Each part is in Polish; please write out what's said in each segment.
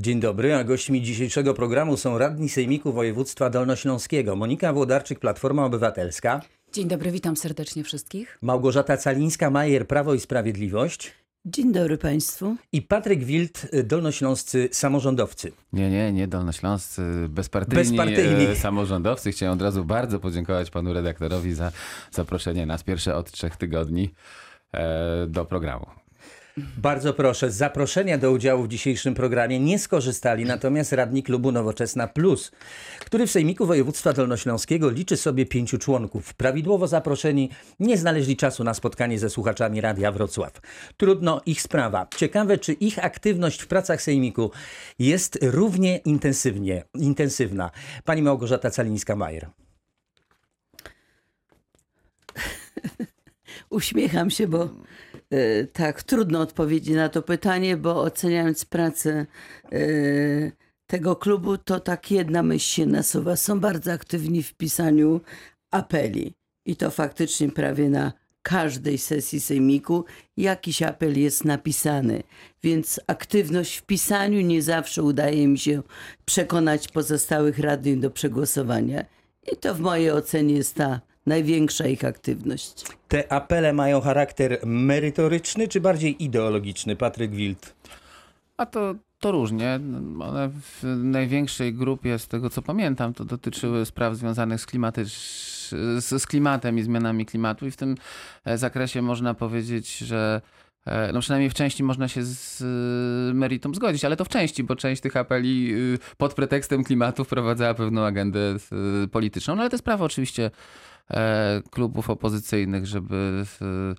Dzień dobry, a gośćmi dzisiejszego programu są radni Sejmiku Województwa Dolnośląskiego Monika Włodarczyk, Platforma Obywatelska, Dzień dobry, witam serdecznie wszystkich. Małgorzata Calińska-Majer, Prawo i Sprawiedliwość Dzień dobry Państwu. i Patryk Wild, Dolnośląscy Samorządowcy. Nie, nie, nie dolnośląscy, bezpartyjni, Bezpartyjni. E, samorządowcy. Chciałem od razu bardzo podziękować panu redaktorowi za zaproszenie nas pierwsze od trzech tygodni e, do programu. Bardzo proszę, z zaproszenia do udziału w dzisiejszym programie nie skorzystali natomiast radni klubu Nowoczesna Plus, który w Sejmiku Województwa Dolnośląskiego liczy sobie pięciu członków. Prawidłowo zaproszeni nie znaleźli czasu na spotkanie ze słuchaczami Radia Wrocław. Trudno ich sprawa. Ciekawe, czy ich aktywność w pracach Sejmiku jest równie intensywnie, intensywna. Pani Małgorzata Calińska-Majer. Uśmiecham się, bo tak, trudno odpowiedzieć na to pytanie, bo oceniając pracę e, tego klubu, to tak jedna myśl się nasuwa. Są bardzo aktywni w pisaniu apeli. I to faktycznie prawie na każdej sesji sejmiku jakiś apel jest napisany. Więc aktywność w pisaniu nie zawsze udaje mi się przekonać pozostałych radnych do przegłosowania. I to w mojej ocenie jest ta największa ich aktywność. Te apele mają charakter merytoryczny czy bardziej ideologiczny? Patryk Wild. A to, to różnie. One w największej grupie, z tego co pamiętam, to dotyczyły spraw związanych z, klimatycz- z, z klimatem i zmianami klimatu. I w tym zakresie można powiedzieć, że no przynajmniej w części można się z e, meritum zgodzić, ale to w części, bo część tych apeli y, pod pretekstem klimatu wprowadzała pewną agendę y, polityczną. No ale to jest prawo oczywiście e, klubów opozycyjnych, żeby y,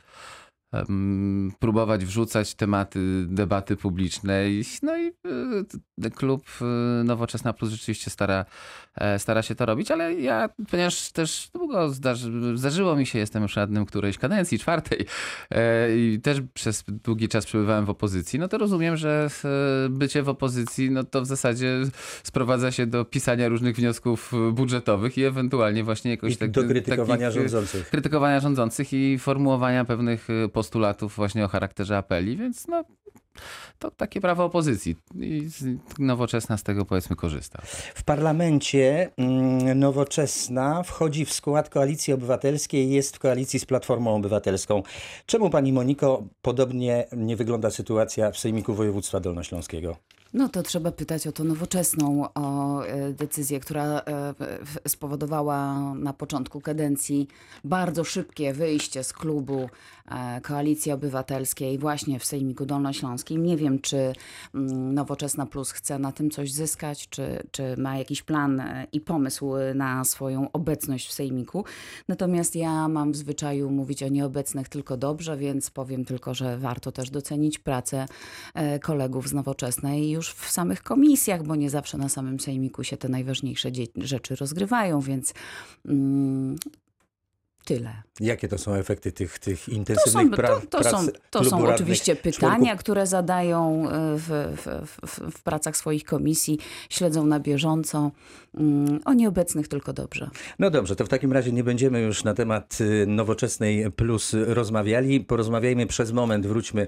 próbować wrzucać tematy debaty publicznej. No i y, klub y, Nowoczesna Plus rzeczywiście stara, e, stara się to robić, ale ja, ponieważ też długo zdarzy, zdarzyło mi się, jestem już radnym którejś kadencji, czwartej e, i też przez długi czas przebywałem w opozycji, no to rozumiem, że e, bycie w opozycji, no to w zasadzie sprowadza się do pisania różnych wniosków budżetowych i ewentualnie właśnie jakoś I tak, do krytykowania takich, rządzących. krytykowania rządzących i formułowania pewnych y, postulatów właśnie o charakterze apeli, więc no to takie prawo opozycji i nowoczesna z tego powiedzmy korzysta. W parlamencie mm, Nowoczesna wchodzi w skład Koalicji Obywatelskiej i jest w koalicji z Platformą Obywatelską. Czemu pani Moniko podobnie nie wygląda sytuacja w Sejmiku Województwa Dolnośląskiego? No to trzeba pytać o to nowoczesną, o e, decyzję, która e, spowodowała na początku kadencji bardzo szybkie wyjście z klubu Koalicji Obywatelskiej właśnie w Sejmiku Dolnośląskim. Nie wiem, czy mm, Nowoczesna Plus chce na tym coś zyskać, czy, czy ma jakiś plan e, i pomysł na swoją obecność w Sejmiku. Natomiast ja mam w zwyczaju mówić o nieobecnych tylko dobrze, więc powiem tylko, że warto też docenić pracę e, kolegów z Nowoczesnej już w samych komisjach, bo nie zawsze na samym sejmiku się te najważniejsze rzeczy rozgrywają, więc mm, tyle. Jakie to są efekty tych, tych To intensywnych są, prac? to, to są, prac to klubu są oczywiście członków pytania, które zadają e, w, w, w, w pracach swoich komisji, śledzą na bieżąco. Mm, O nieobecnych tylko dobrze. No dobrze, to w takim razie nie będziemy już na temat y, nowoczesnej plus rozmawiali. Porozmawiajmy przez moment, wróćmy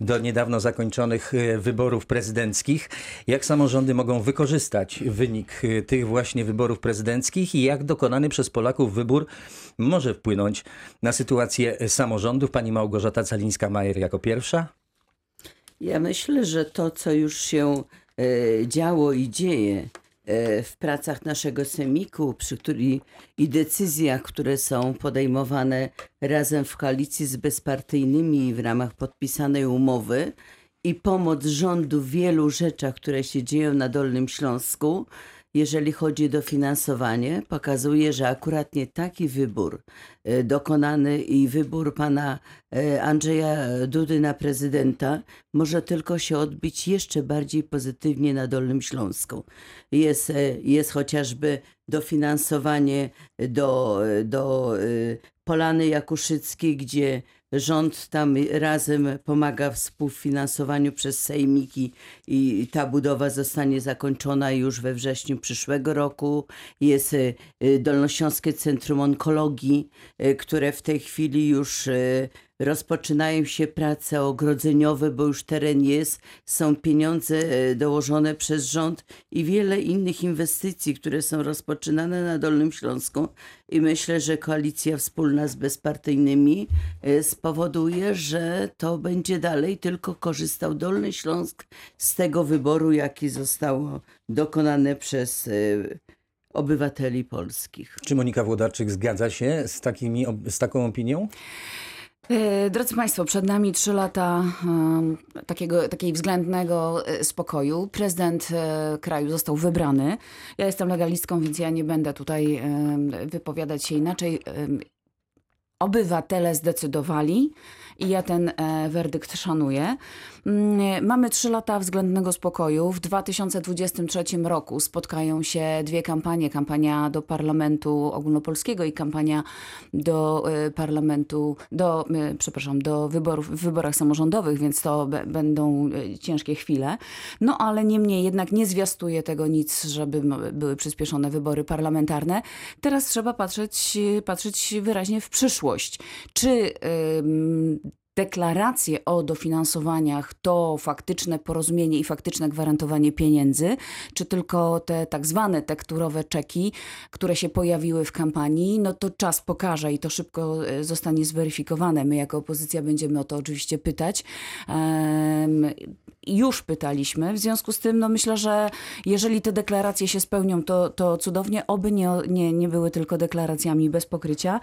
do niedawno zakończonych y, wyborów prezydenckich. Jak samorządy mogą wykorzystać wynik y, tych właśnie wyborów prezydenckich i jak dokonany przez Polaków wybór może wpłynąć na sytuację samorządów? Pani Małgorzata Calińska-Majer jako pierwsza. Ja myślę, że to, co już się e, działo i dzieje e, w pracach naszego semiku, przy której i decyzjach, które są podejmowane razem w koalicji z bezpartyjnymi w ramach podpisanej umowy i pomoc rządu w wielu rzeczach, które się dzieją na Dolnym Śląsku, jeżeli chodzi o dofinansowanie, pokazuje, że akurat nie taki wybór e, dokonany i wybór pana e, Andrzeja Dudy na prezydenta może tylko się odbić jeszcze bardziej pozytywnie na Dolnym Śląsku. Jest, e, jest chociażby dofinansowanie do, do Polany Jakuszyckiej, gdzie rząd tam razem pomaga w współfinansowaniu przez sejmiki i ta budowa zostanie zakończona już we wrześniu przyszłego roku. Jest e, Dolnośląskie Centrum Onkologii, e, które w tej chwili już e, rozpoczynają się prace ogrodzeniowe, bo już teren jest, są pieniądze e, dołożone przez rząd i wiele innych inwestycji, które są rozpoczynane na Dolnym Śląsku. I myślę, że koalicja wspólna z bezpartyjnymi e, spowoduje, że to będzie dalej tylko korzystał Dolny Śląsk z tego wyboru, jaki został dokonany przez e, obywateli polskich. Czy Monika Włodarczyk zgadza się z, takimi, z taką opinią? E, Drodzy Państwo, przed nami trzy lata takiego, takiej względnego e, spokoju. Prezydent e, kraju został wybrany. Ja jestem legalistką, więc ja nie będę tutaj wypowiadać się inaczej. Obywatele zdecydowali i ja ten e, werdykt szanuję. Mm, Mamy trzy lata względnego spokoju. W 2023 roku spotkają się dwie kampanie. Kampania do Parlamentu Ogólnopolskiego i kampania do e, Parlamentu, do, e, przepraszam, do wyborów, w wyborach samorządowych, więc to będą ciężkie chwile. No ale niemniej jednak nie zwiastuje tego nic, żeby były przyspieszone wybory parlamentarne. Teraz trzeba patrzeć, patrzeć wyraźnie w przyszłość. Czy deklaracje o dofinansowaniach to faktyczne porozumienie i faktyczne gwarantowanie pieniędzy, czy tylko te tak zwane tekturowe czeki, które się pojawiły w kampanii, no to czas pokaże i to szybko e, zostanie zweryfikowane. My jako opozycja będziemy o to oczywiście pytać. Już pytaliśmy, w związku z tym no myślę, że jeżeli te deklaracje się spełnią, to, to cudownie, oby nie, nie, nie były tylko deklaracjami bez pokrycia.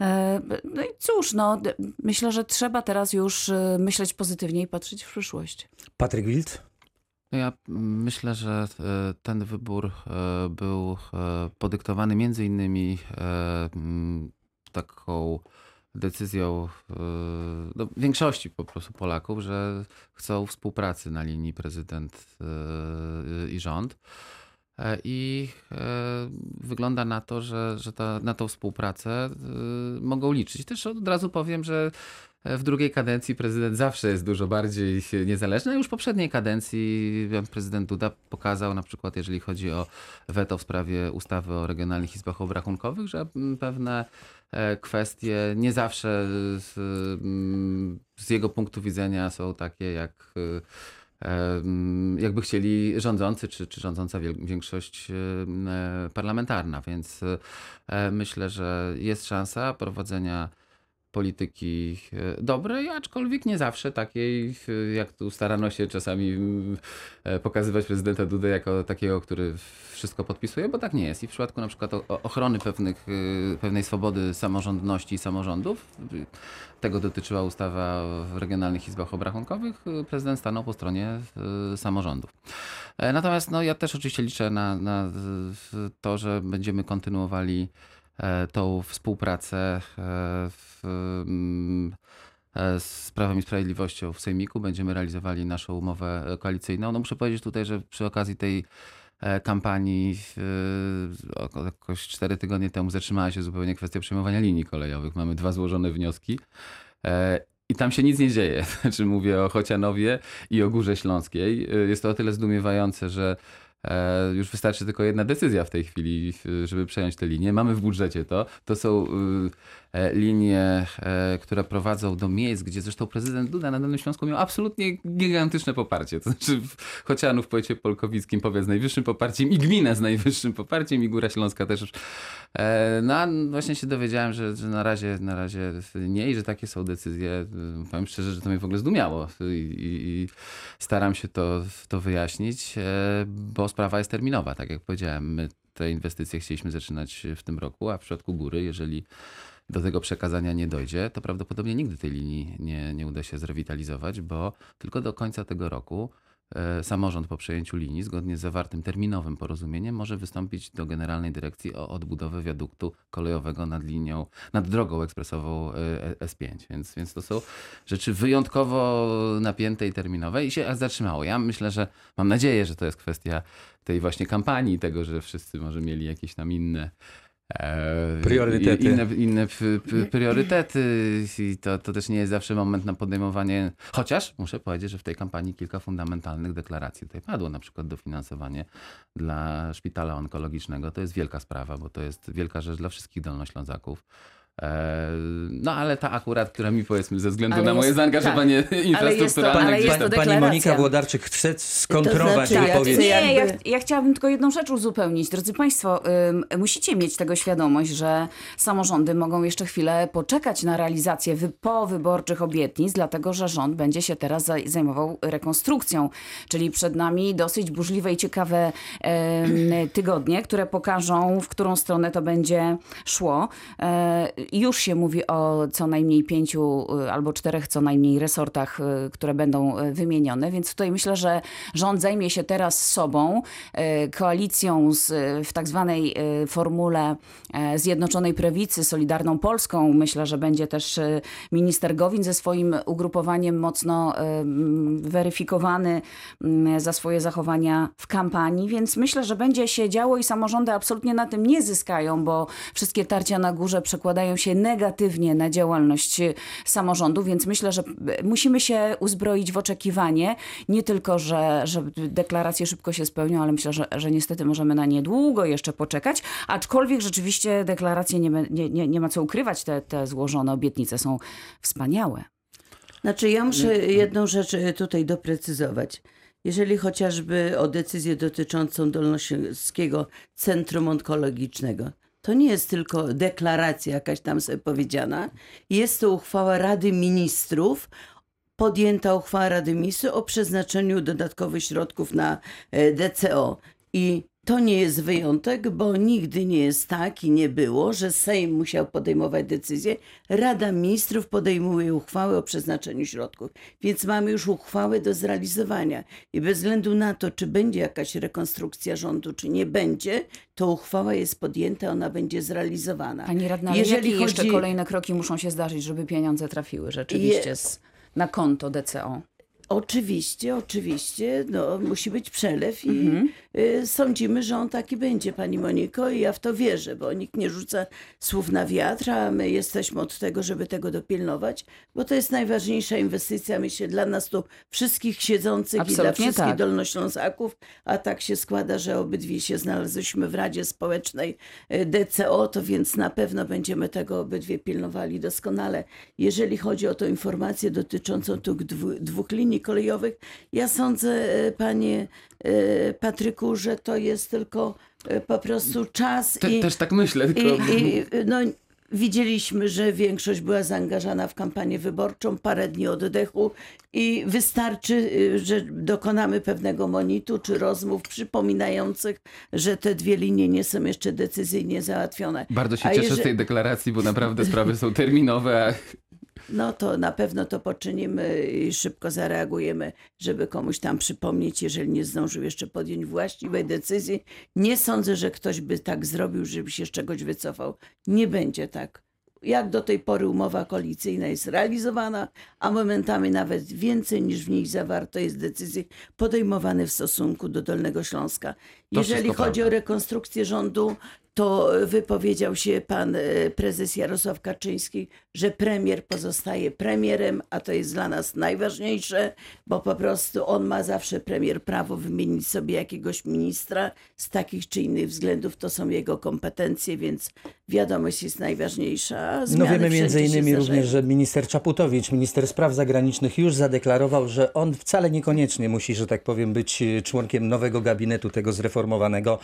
E, No i cóż, no, myślę, że trzeba teraz już e, myśleć pozytywnie i patrzeć w przyszłość. Patryk Wild? No ja myślę, że e, ten wybór e, był e, podyktowany między innymi taką decyzją no, większości po prostu Polaków, że chcą współpracy na linii prezydent i rząd. I wygląda na to, że, że ta, na tą współpracę mogą liczyć. Też od razu powiem, że w drugiej kadencji prezydent zawsze jest dużo bardziej niezależny. a Już w poprzedniej kadencji prezydent Duda pokazał, na przykład jeżeli chodzi o weto w sprawie ustawy o regionalnych izbach obrachunkowych, że mm, pewne e, kwestie nie zawsze z, mm, z jego punktu widzenia są takie, jak e, em, jakby chcieli rządzący czy, czy rządząca większość e, parlamentarna. Więc myślę, że jest szansa prowadzenia polityki e, dobrej, aczkolwiek nie zawsze takiej, e, jak tu starano się czasami mm, e, pokazywać prezydenta Dudę jako takiego, który wszystko podpisuje, bo tak nie jest. I w przypadku na przykład ochrony pewnych, pewnej swobody samorządności i samorządów, tego dotyczyła ustawa o regionalnych izbach obrachunkowych, prezydent stanął po stronie samorządów. Natomiast no, ja też oczywiście liczę na, na to, że będziemy kontynuowali tą współpracę e, w, mm, e, z Prawem i Sprawiedliwością w Sejmiku. Będziemy realizowali naszą umowę e, koalicyjną. No muszę powiedzieć tutaj, że przy okazji tej e, kampanii e, jakoś 4 tygodnie temu zatrzymała się zupełnie kwestia przejmowania linii kolejowych. Mamy dwa złożone wnioski. E, I tam się nic nie dzieje. Znaczy mówię o Chocianowie i o Górze Śląskiej. E, Jest to o tyle zdumiewające, że e, już wystarczy tylko jedna decyzja w tej chwili, e, żeby przejąć te linie. Mamy w budżecie to. To są e, e, linie, e, które prowadzą do miejsc, gdzie zresztą prezydent Duda na Dolnym Śląsku miał absolutnie gigantyczne poparcie. To znaczy Chocianów w powiecie polkowickim powiat z najwyższym poparciem i gmina z najwyższym poparciem i Góra Śląska też. E, No a właśnie się dowiedziałem, że, że na, razie, na razie nie i że takie są decyzje. E, Powiem szczerze, że to mnie w ogóle zdumiało i, i, i staram się to, to wyjaśnić, e, bo sprawa jest terminowa. Tak jak powiedziałem, my te inwestycje chcieliśmy zaczynać w tym roku, a w przypadku góry, jeżeli do tego przekazania nie dojdzie, to prawdopodobnie nigdy tej linii nie, nie uda się zrewitalizować, bo tylko do końca tego roku samorząd po przejęciu linii, zgodnie z zawartym terminowym porozumieniem, może wystąpić do Generalnej Dyrekcji o odbudowę wiaduktu kolejowego nad linią, nad drogą ekspresową e, S5. Więc, więc to są rzeczy wyjątkowo napięte i terminowe i się zatrzymało. Ja myślę, że mam nadzieję, że to jest kwestia tej właśnie kampanii, tego, że wszyscy może mieli jakieś tam inne e, Priorytety. Inne, inne priorytety i to, to też nie jest zawsze moment na podejmowanie, chociaż muszę powiedzieć, że w tej kampanii kilka fundamentalnych deklaracji tutaj padło, na przykład dofinansowanie dla szpitala onkologicznego. To jest wielka sprawa, bo to jest wielka rzecz dla wszystkich dolnoślązaków. E, No ale ta akurat, która mi powiedzmy ze względu Ale na moje jest- zaangażowanie tak, ale jest to- infrastrukturalne. ale jest to Pani. Monika Włodarczyk chce skontrować To znaczy, ja wypowiedź. chcę Nie, ja, ja chciałabym tylko jedną rzecz uzupełnić. Drodzy Państwo, ym, musicie mieć tego świadomość, że samorządy mogą jeszcze chwilę poczekać na realizację wy, powyborczych obietnic, dlatego że rząd będzie się teraz zaj- zajmował rekonstrukcją. Czyli przed nami dosyć burzliwe i ciekawe tygodnie, które pokażą, w którą stronę to będzie szło. E, już się mówi o co najmniej pięciu y, albo czterech co najmniej resortach, y, które będą y, wymienione, więc tutaj myślę, że rząd zajmie się teraz sobą, koalicją z, w tak zwanej formule e, Zjednoczonej Prawicy, Solidarną Polską. Myślę, że będzie też minister Gowin ze swoim ugrupowaniem mocno weryfikowany za swoje zachowania w kampanii, więc myślę, że będzie się działo i samorządy absolutnie na tym nie zyskają, bo wszystkie tarcia na górze przekładają się negatywnie na działalność y, samorządu, więc myślę, że y, musimy się uzbroić w oczekiwanie, nie tylko, że, że deklaracje szybko się spełnią, ale myślę, że, że niestety możemy na nie długo jeszcze poczekać, aczkolwiek rzeczywiście deklaracje nie, nie, nie, nie ma co ukrywać, te, te złożone obietnice są wspaniałe. Znaczy, ja muszę jedną rzecz e, tutaj doprecyzować. Jeżeli chociażby o decyzję dotyczącą Dolnośląskiego Centrum Onkologicznego, to nie jest tylko deklaracja jakaś tam sobie powiedziana. Jest to uchwała Rady Ministrów, podjęta uchwała Rady Ministrów o przeznaczeniu dodatkowych środków na e, DCO. I to nie jest wyjątek, bo nigdy nie jest tak i nie było, że Sejm musiał podejmować decyzje. Rada Ministrów podejmuje uchwałę o przeznaczeniu środków. Więc mamy już uchwałę do zrealizowania. I bez względu na to, czy będzie jakaś rekonstrukcja rządu, czy nie będzie, to uchwała jest podjęta, ona będzie zrealizowana. Pani radna, Jeżeli jakie jeszcze chodzi- kolejne kroki muszą się zdarzyć, żeby pieniądze trafiły rzeczywiście z, na konto DCO? Oczywiście, oczywiście, no, musi być przelew i Mhm. y, sądzimy, że on taki będzie, pani Moniko, i ja w to wierzę, bo nikt nie rzuca słów na wiatr, a my jesteśmy od tego, żeby tego dopilnować, bo to jest najważniejsza inwestycja, myślę, dla nas tu wszystkich siedzących i dla Absolutnie wszystkich tak. Dolnoślązaków, a tak się składa, że obydwie się znaleźliśmy w Radzie Społecznej y, DCO, to więc na pewno będziemy tego obydwie pilnowali doskonale. Jeżeli chodzi o tą informację dotyczącą tych dwóch linii kolejowych, ja sądzę, e, panie e, Patryku, że to jest tylko e, po prostu czas Te, i, też tak myślę, tylko... i, i no, widzieliśmy, że większość była zaangażowana w kampanię wyborczą, parę dni oddechu i wystarczy, że dokonamy pewnego monitu czy rozmów przypominających, że te dwie linie nie są jeszcze decyzyjnie załatwione. Bardzo się A cieszę z jeżeli- tej deklaracji, bo naprawdę sprawy są terminowe, No to na pewno to poczynimy i szybko zareagujemy, żeby komuś tam przypomnieć, jeżeli nie zdążył jeszcze podjąć właściwej decyzji. Nie sądzę, że ktoś by tak zrobił, żeby się z czegoś wycofał. Nie będzie tak. Jak do tej pory umowa koalicyjna jest realizowana, a momentami nawet więcej niż w niej zawarto jest decyzji podejmowane w stosunku do Dolnego Śląska. Jeżeli chodzi prawda. o rekonstrukcję rządu, to wypowiedział się pan e, prezes Jarosław Kaczyński, że premier pozostaje premierem, a to jest dla nas najważniejsze, bo po prostu on ma zawsze premier prawo wymienić sobie jakiegoś ministra z takich czy innych względów. To są jego kompetencje, więc wiadomość jest najważniejsza. a No zmiany wiemy między innymi również, że minister Czaputowicz, minister spraw zagranicznych już zadeklarował, że on wcale niekoniecznie musi, że tak powiem, być członkiem nowego gabinetu, tego zreformowanego,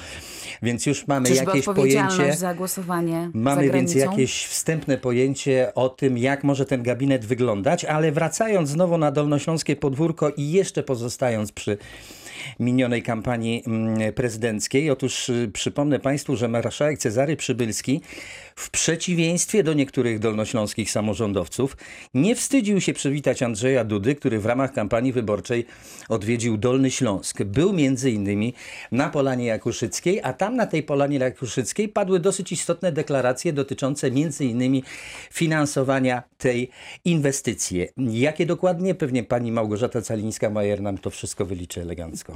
więc już mamy Czyżby jakieś pojęcie. za głosowanie Mamy za więc jakieś wstępne pojęcie o tym, jak może ten gabinet wyglądać, ale wracając znowu na dolnośląskie podwórko i jeszcze pozostając przy minionej kampanii mm, prezydenckiej. Otóż y, przypomnę Państwu, że marszałek Cezary Przybylski w przeciwieństwie do niektórych dolnośląskich samorządowców nie wstydził się przywitać Andrzeja Dudy, który w ramach kampanii wyborczej odwiedził Dolny Śląsk. Był między innymi na Polanie Jakuszyckiej, a tam na tej Polanie Jakuszyckiej padły dosyć istotne deklaracje dotyczące między innymi finansowania tej inwestycji. Jakie dokładnie? Pewnie pani Małgorzata Calińska-Majer nam to wszystko wyliczy elegancko.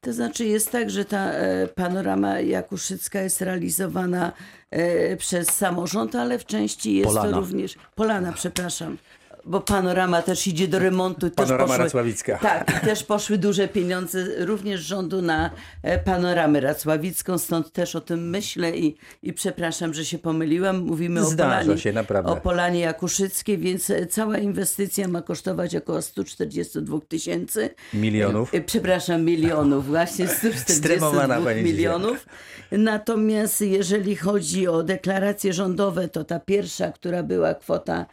To znaczy jest tak, że ta e, panorama jakuszycka jest realizowana e, przez samorząd, ale w części jest Polana. to również... Polana, przepraszam. Bo panorama też idzie do remontu. Panorama poszły, Racławicka. Tak, też poszły duże pieniądze również z rządu na e, panoramę racławicką, stąd też o tym myślę i, i przepraszam, że się pomyliłam. Mówimy o Zdarza Polanie, się, naprawdę. o Polanie Jakuszyckiej, więc e, cała inwestycja ma kosztować około 142 tysięcy. Milionów. E, Przepraszam, milionów, właśnie Stremowana 142 pani milionów. Natomiast jeżeli chodzi o deklaracje rządowe, to ta pierwsza, która była kwota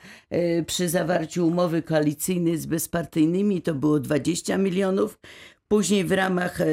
przy zawarciu umowy koalicyjnej z bezpartyjnymi, to było 20 milionów. Później w ramach, e,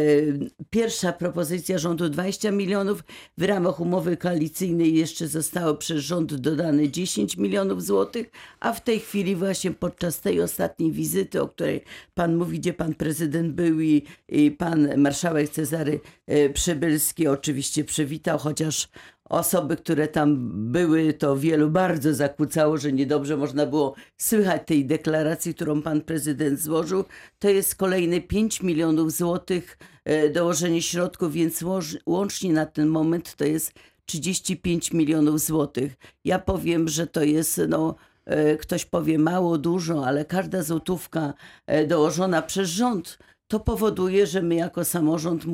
pierwsza propozycja rządu 20 milionów, w ramach umowy koalicyjnej jeszcze zostało przez rząd dodane 10 milionów złotych, a w tej chwili właśnie podczas tej ostatniej wizyty, o której pan mówi, gdzie pan prezydent był i, i pan marszałek Cezary e, Przybylski oczywiście przywitał, chociaż osoby, które tam były, to wielu bardzo zakłócało, że niedobrze można było słychać tej deklaracji, którą pan prezydent złożył. To jest kolejne 5 milionów złotych e, dołożenie środków, więc łącznie na ten moment to jest 35 milionów złotych. Ja powiem, że to jest no, e, ktoś powie mało, dużo, ale każda złotówka e, dołożona przez rząd to powoduje, że my jako samorząd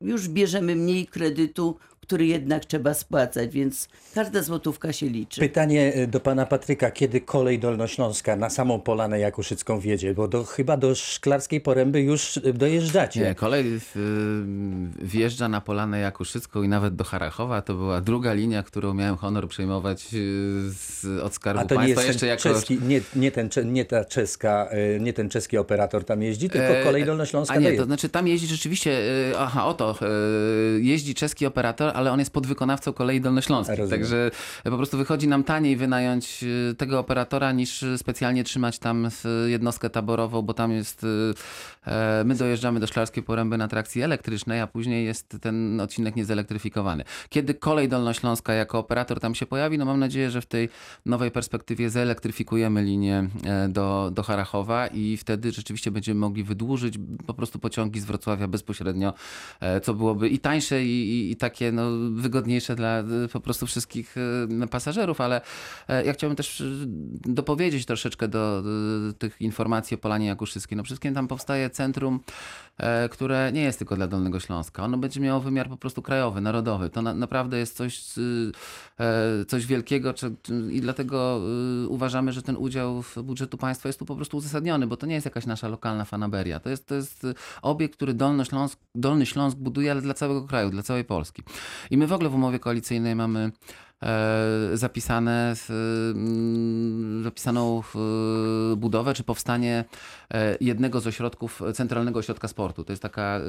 już bierzemy mniej kredytu, który jednak trzeba spłacać, więc każda złotówka się liczy. Pytanie e, do pana Patryka, kiedy kolej dolnośląska na samą Polanę Jakuszycką wjedzie? Bo do, chyba do Szklarskiej Poręby już e, dojeżdżacie. Nie, kolej y, wjeżdża na Polanę Jakuszycką i nawet do Harachowa. To była druga linia, którą miałem honor przejmować z, od Skarbu A to nie Państwa. jest ten jeszcze jako czeski, nie, nie, ten, nie ta czeska, e, nie ten czeski operator tam jeździ, tylko E, kolej dolnośląska A nie, to znaczy tam jeździ rzeczywiście, e, aha, oto, e, jeździ czeski operator, ale on jest podwykonawcą kolei dolnośląskiej. Rozumiem. Także po prostu wychodzi nam taniej wynająć e, tego operatora, niż specjalnie trzymać tam e, jednostkę taborową, bo tam jest, e, my dojeżdżamy do Szklarskiej Poręby na trakcji elektrycznej, a później jest ten odcinek niezelektryfikowany. Kiedy kolej dolnośląska jako operator tam się pojawi, no mam nadzieję, że w tej nowej perspektywie zelektryfikujemy linię e, do, do Harachowa i wtedy rzeczywiście będziemy mogli wydłużyć po prostu pociągi z Wrocławia bezpośrednio, e, co byłoby i tańsze i, i, i takie no, wygodniejsze dla e, po prostu wszystkich e, pasażerów, ale e, ja chciałbym też dopowiedzieć troszeczkę do, tych informacji o Polanie Jakuszyckiej. No wszystkim tam powstaje centrum, które nie jest tylko dla Dolnego Śląska. Ono będzie miało wymiar po prostu krajowy, narodowy. To na, naprawdę jest coś, e, coś wielkiego i dlatego y, uważamy, że ten udział w budżetu państwa jest tu po prostu uzasadniony, bo to nie jest jakaś nasza lokalna fanaberia. To jest, to jest obiekt, który Dolny Śląsk, Dolny Śląsk buduje, ale dla całego kraju, dla całej Polski. I my w ogóle w umowie koalicyjnej mamy e, zapisane, w, mm, zapisaną w, budowę czy powstanie e, jednego z ośrodków Centralnego Ośrodka Sportu. To jest taka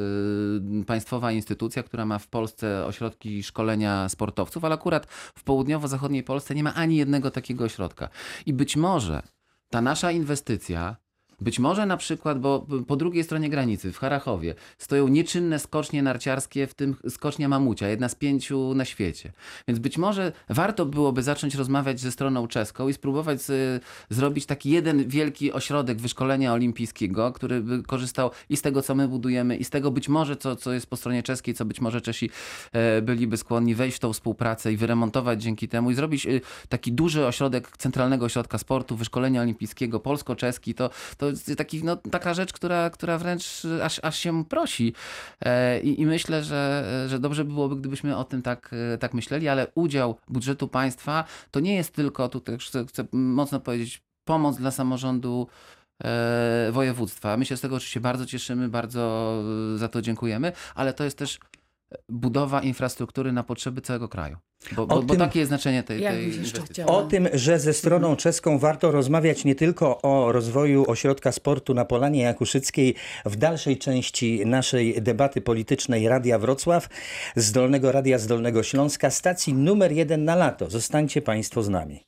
państwowa instytucja, która ma w Polsce ośrodki szkolenia sportowców, ale akurat w południowo-zachodniej Polsce nie ma ani jednego takiego ośrodka. I być może ta nasza inwestycja być może na przykład, bo po drugiej stronie granicy, w Harachowie, stoją nieczynne skocznie narciarskie, w tym skocznia Mamucia, jedna z pięciu na świecie. Więc być może warto byłoby zacząć rozmawiać ze stroną czeską i spróbować z, zrobić taki jeden wielki ośrodek wyszkolenia olimpijskiego, który by korzystał i z tego, co my budujemy, i z tego być może, co, co jest po stronie czeskiej, co być może Czesi e, byliby skłonni wejść w tą współpracę i wyremontować dzięki temu i zrobić e, taki duży ośrodek Centralnego Ośrodka Sportu, wyszkolenia olimpijskiego, polsko-czeski, to, to taki, no, taka rzecz, która, która wręcz aż, aż się prosi. E, I, I myślę, że, że dobrze by byłoby, gdybyśmy o tym tak, e, tak myśleli, ale udział budżetu państwa to nie jest tylko, tutaj chcę, chcę mocno powiedzieć, pomoc dla samorządu e, województwa. My się z tego oczywiście bardzo cieszymy, bardzo e, za to dziękujemy, ale to jest też budowa infrastruktury na potrzeby całego kraju. Bo, bo, bo tym- takie jest znaczenie tej, tej inwestycji. O tym, że ze stroną czeską warto rozmawiać nie tylko o rozwoju ośrodka sportu na Polanie Jakuszyckiej w dalszej części naszej debaty politycznej Radia Wrocław, z Dolnego Radia z Dolnego Śląska, stacji numer jeden na lato. Zostańcie Państwo z nami.